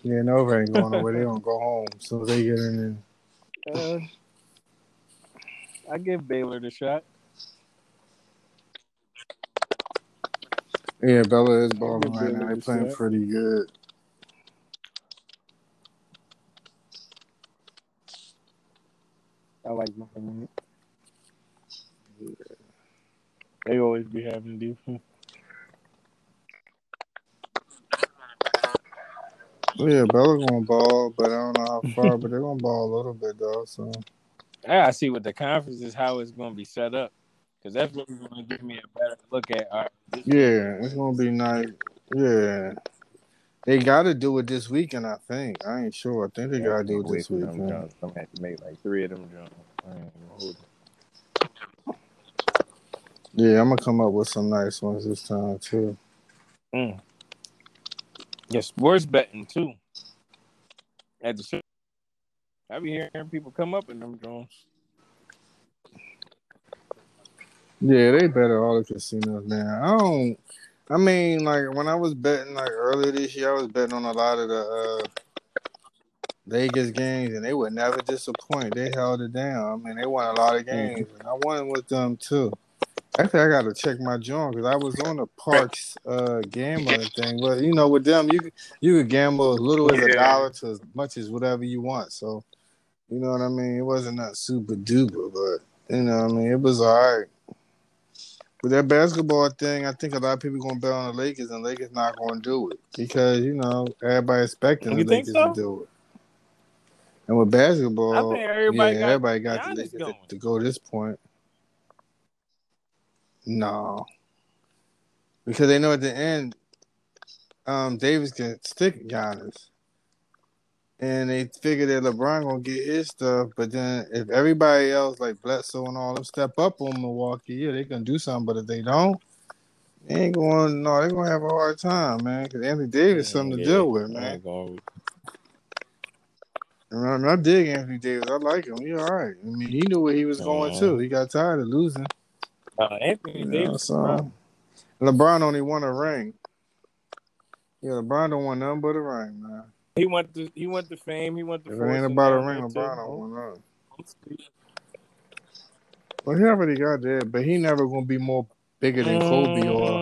yeah, Nova ain't going nowhere. they gonna go home. So they get in there. Uh, I give Baylor the shot. Yeah, Baylor is balling right now. They playing set. pretty good. I like Miami. They always be having defense. Yeah, Baylor gonna ball, but I don't know how far. but they're gonna ball a little bit though. So I gotta see what the conference is, how it's gonna be set up, because that's really gonna give me a better look at. All right, this, yeah, it's gonna be nice. Yeah, they got to do it this weekend. I think. I ain't sure. I think they gotta do it this Wait them weekend. Jones. I'm gonna have to make like three of them jumps. I ain't gonna hold it. Yeah, I'm gonna come up with some nice ones this time too. Mm. Yeah, sports betting too. At the show. I be hearing people come up in them drones. Yeah, they better all the casinos now. I don't. I mean, like when I was betting like earlier this year, I was betting on a lot of the uh, Vegas games, and they would never disappoint. They held it down. I mean, they won a lot of games, and I won with them too. Actually, I got to check my joint because I was on the Parks uh, gambling thing. But you know, with them, you you could gamble as little as a dollar to as much as whatever you want. So, you know what I mean. It wasn't that super duper, but you know, what I mean, it was all right. With that basketball thing, I think a lot of people gonna bet on the Lakers, and Lakers not gonna do it because you know everybody expecting You the Lakers so? to do it. And with basketball, everybody yeah, got everybody got the Lakers to, to go to this point. No, because they know at the end, um, Davis can stick Giannis, and they figure that LeBron gonna get his stuff. But then if everybody else like Bledsoe and all them step up on Milwaukee, yeah, they can do something. But if they don't, they ain't going. No, they gonna have a hard time, man. Because Anthony Davis something to Yeah, deal with, I man. ain't gonna- And I, and I dig Anthony Davis. I like him. He all right. I mean, he knew where he was going too. He got tired of losing. Uh, Anthony You know, Davis. so LeBron only won a ring. Yeah, LeBron don't want nothing but a ring, man. He went to he went to fame. He went to. If it ain't about a ring, LeBron don't want nothing. Well, he already got that, but he never gonna be more bigger than Kobe or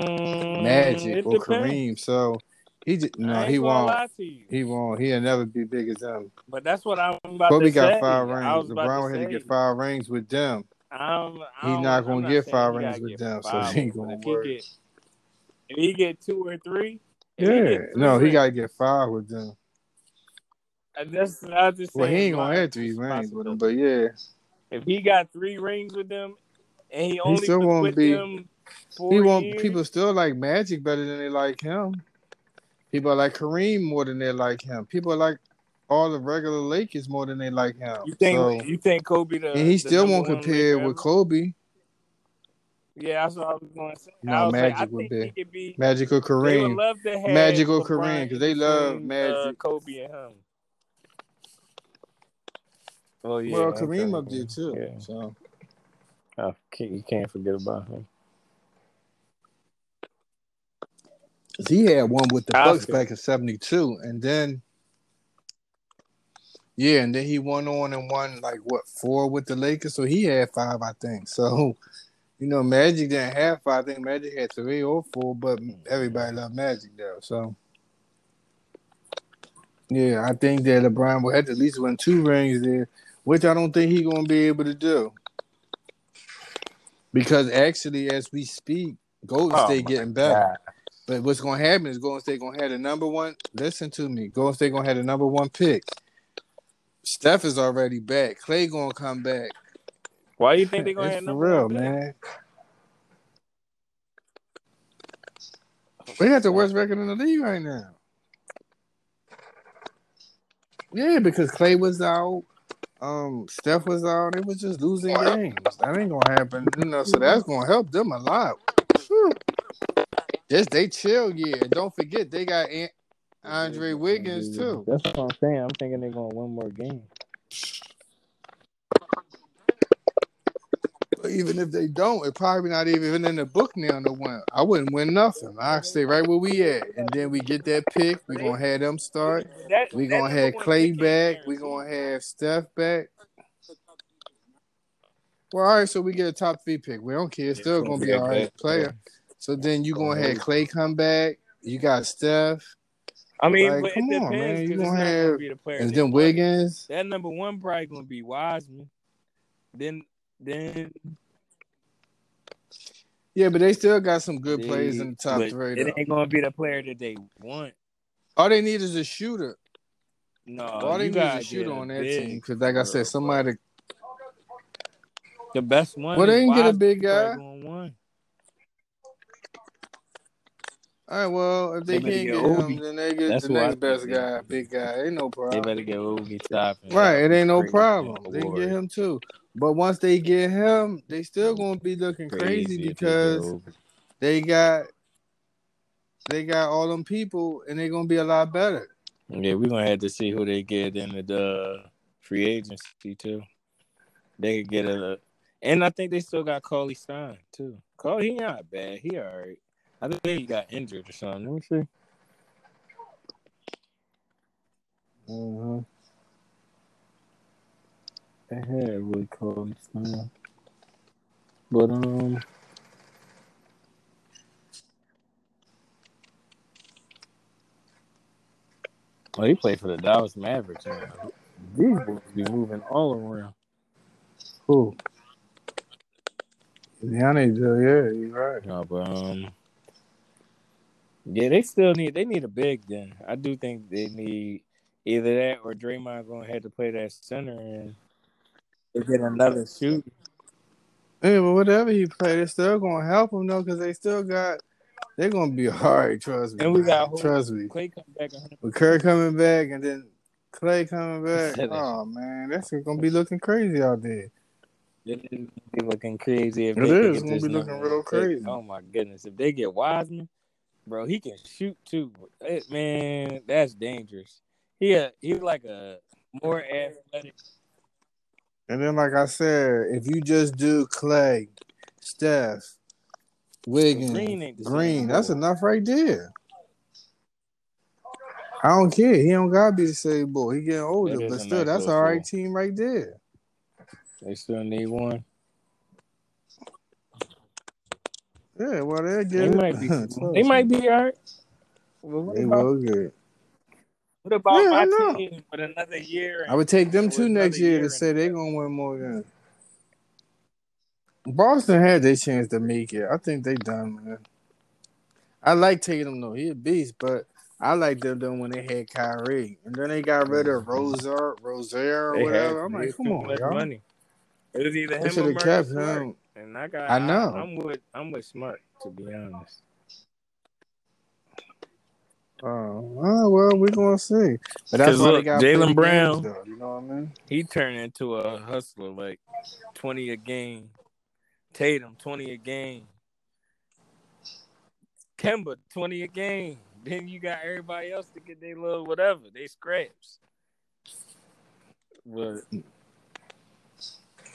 Magic Mm, or. Kareem. So he just no, he won't. lie to you. He won't. He'll never be big as them. But that's what I'm about Kobe to got say. five I rings. about LeBron had to get five rings with them. I'm, He I'm not I'm gonna not get five he rings with them, so he ain't gonna if he work. get if he get two or three, if he Yeah, three no, he rings, gotta get five with them. Uh, that's I just Well, he ain't gonna have three rings with them, but yeah, If he got three rings with them, and he he only still won't with be. He won't. years, People still like Magic better than they like him. People like Kareem more than they like him. People like all the regular Lakers more than they like him. you think So you think Kobe the and he still won't compare with? Kobe. Yeah, that's what I was going to say. No, was like, Magic would be be. Magic or Kareem. love to have Magic or LeBron Kareem because they love Magic. uh, Kobe and him. Oh yeah, well, Kareem up there too. Yeah, So can't, you can't forget about him. he had one with the Bucks back in '72, and then yeah, and then he went on and won like what four with the Lakers. So he had five, I think. So you know, Magic didn't have five. I think Magic had three or four, but everybody loved Magic though. So yeah, I think that LeBron will have to at least win two rings there, which I don't think he's gonna be able to do. Because actually, as we speak, Golden Oh, State getting better. God. But what's gonna happen is Golden State gonna have the number one. Listen to me. Golden State gonna have the number one pick. Steph is already back. Clay gonna come back. Why do you think they're gonna It's have number real, one pick? man. We got the worst record in the league right now. Yeah, because Clay was out, um, Steph was out. They was just losing games. That ain't gonna happen, you know. So that's gonna help them a lot. Whew. Just they chill, yeah. And don't forget they got An- Andre Wiggins too. That's what I'm saying. I'm thinking they're gonna win more games. But even if they don't, it probably not even in the book now to win. I wouldn't win nothing. I stay right where we at, and then we get that pick. We gonna have them start. That, We gonna have Clay back. We gonna have Steph back. Well, all right. So we get a top three pick. We don't care. It's still gonna be all right player. So then you gonna have Clay come back. You got Steph, I mean, Like, but come it on, man. You because it's gonna not have- gonna be the player. and then. Wiggins. That number one probably gonna be Wiseman. Then, then Yeah, but they still got some good they- players in the top but three. It Though. ain't gonna be the player that they want. All they need is a shooter. No, All they need is a shooter on that big team. Because, like I said, somebody. The best one. Well, they didn't get a big guy. All right, well, if they, They can't get get him, then they get That's the next best guy, big guy. Ain't no problem. They better get Obi Toppin. Right, it ain't no problem. They award. get him too. But once they get him, they still gonna be looking crazy, get because they got they got all them people and they're gonna be a lot better. Yeah, we're gonna have to see who they get in the uh, free agency too. They could get a, and I think they still got Cauley-Stein too. Cole, he not bad. He alright. I think he got injured or something. Let me see. Mm-hmm. They had Willie Cauley-Stein, but um. Oh, he played for the Dallas Mavericks. Man. These boys be moving all around. Who? Do. Yeah, you're right. No, but um, yeah, they still need they need a big. Then I do think they need either that or Draymond going to have to play that center and they get another shooter. Yeah, but whatever he played, it's still gonna help him though, because they still got. They're gonna be hard. Trust me. And we got trust me. Clay come back. 100. With Kerr coming back and then Clay coming back. Oh man, that's gonna be looking crazy out there. It is gonna be looking crazy if It they is. It's gonna this be looking real crazy. Oh my goodness! If they get Wiseman, bro, he can shoot too. Man, that's dangerous. He a, he's like a more athletic. And then, like I said, if you just do Clay, Steph, Wiggins, Green Green. That's enough right there. I don't care. He don't gotta be the same boy. He getting older, That is but still, nice that's little all right fool. team right there. They still need one. Yeah, well, they'll They get might be. it. they might be all right. Well, They about, will get it. What about Yeah, my team with another year? I would take them With too next year year to say they're gonna win more games. Boston had their chance to make it. I think they done, man. I like Tatum though. He a beast, but I like them done when they had Kyrie. And then they got rid of mm-hmm. Roser, Rozier or They had whatever. to. I'm like, come on, much y'all. money. It was either They him should or have kept Smart. him. And I got. I know. I, am with. I'm with Smart to be honest. Oh, oh, well, we're gonna see. But that's 'Cause why they look, got to play Jaylen the Brown- games, though. You know what I mean? He turned into a hustler, like twenty a game. Tatum twenty a game. Kemba twenty a game. Then you got everybody else to get their little whatever. They scraps. But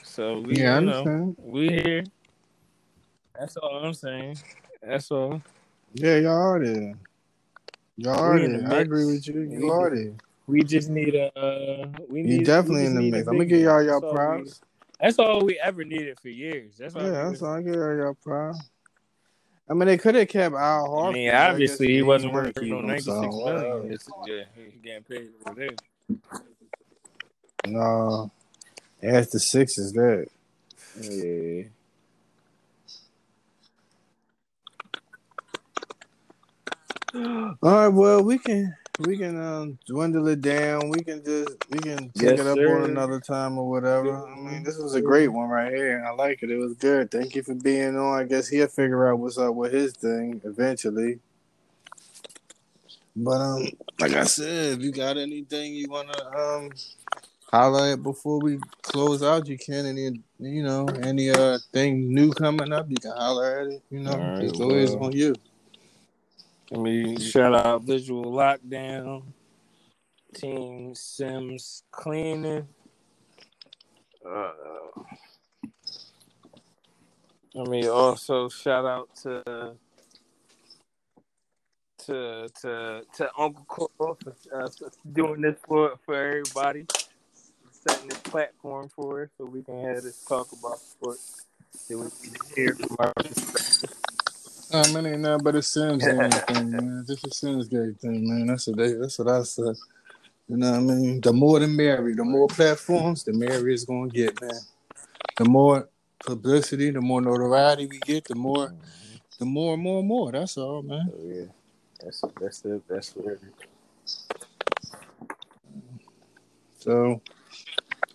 so we, Yeah, you know, understand. we here. That's all I'm saying. That's all. Yeah, y'all are there. Y'all are in the there. I agree with you. You We are there. We just need a. Uh, we need. You definitely we in the mix. I'm gonna big give y'all man. y'all That's all we- props. That's all we ever needed for years. That's why. Yeah, that's all I give y'all y'all props. I mean, they could have kept Al Horford. I mean, but I obviously he wasn't wanna worth keep no him, ninety so six whatever. million. It's, yeah, he getting paid over there. No, ask the Sixers that. Yeah. All right, well, we can we can um, dwindle it down. We can just we can take Yes, it up sir. on another time or whatever. I mean, this was a great one right here. I like it. It was good. Thank you for being on. I guess he'll figure out what's up with his thing eventually. But um, like I said, if you got anything you wanna um highlight before we close out, you can. Any you know any uh thing new coming up, you can holler at it. You know, right, it's always well. on you. Let me shout out Visual Lockdown, Team Sims Cleaning. Uh, let me also shout out to to to to Uncle Cole for uh, doing this for for everybody, setting this platform for us so we can have this talk about sports that we can hear from our perspective. Uh, man, ain't nothing but a Simsgang thing, man. Just a Simsgang thing, man. That's what they. That's what I said. You know what I mean? The more the merrier. The more platforms, the merrier it's gonna get, man. The more publicity, the more notoriety we get, the more, the more, and more, and more. That's all, man. So yeah, that's that's it. That's what. So,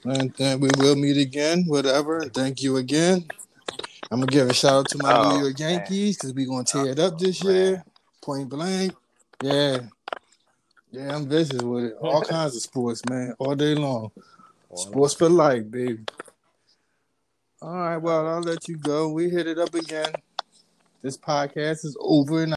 and then we will meet again, whatever. Thank you again. I'm gonna give a shout out to my Oh, New York. Yankees because we gonna tear it up this Man. year, point blank. Yeah, yeah, I'm vicious with it. All kinds of sports, man, all day long. Sports for life, baby. All right, well, I'll let you go. We hit it up again. This podcast is over and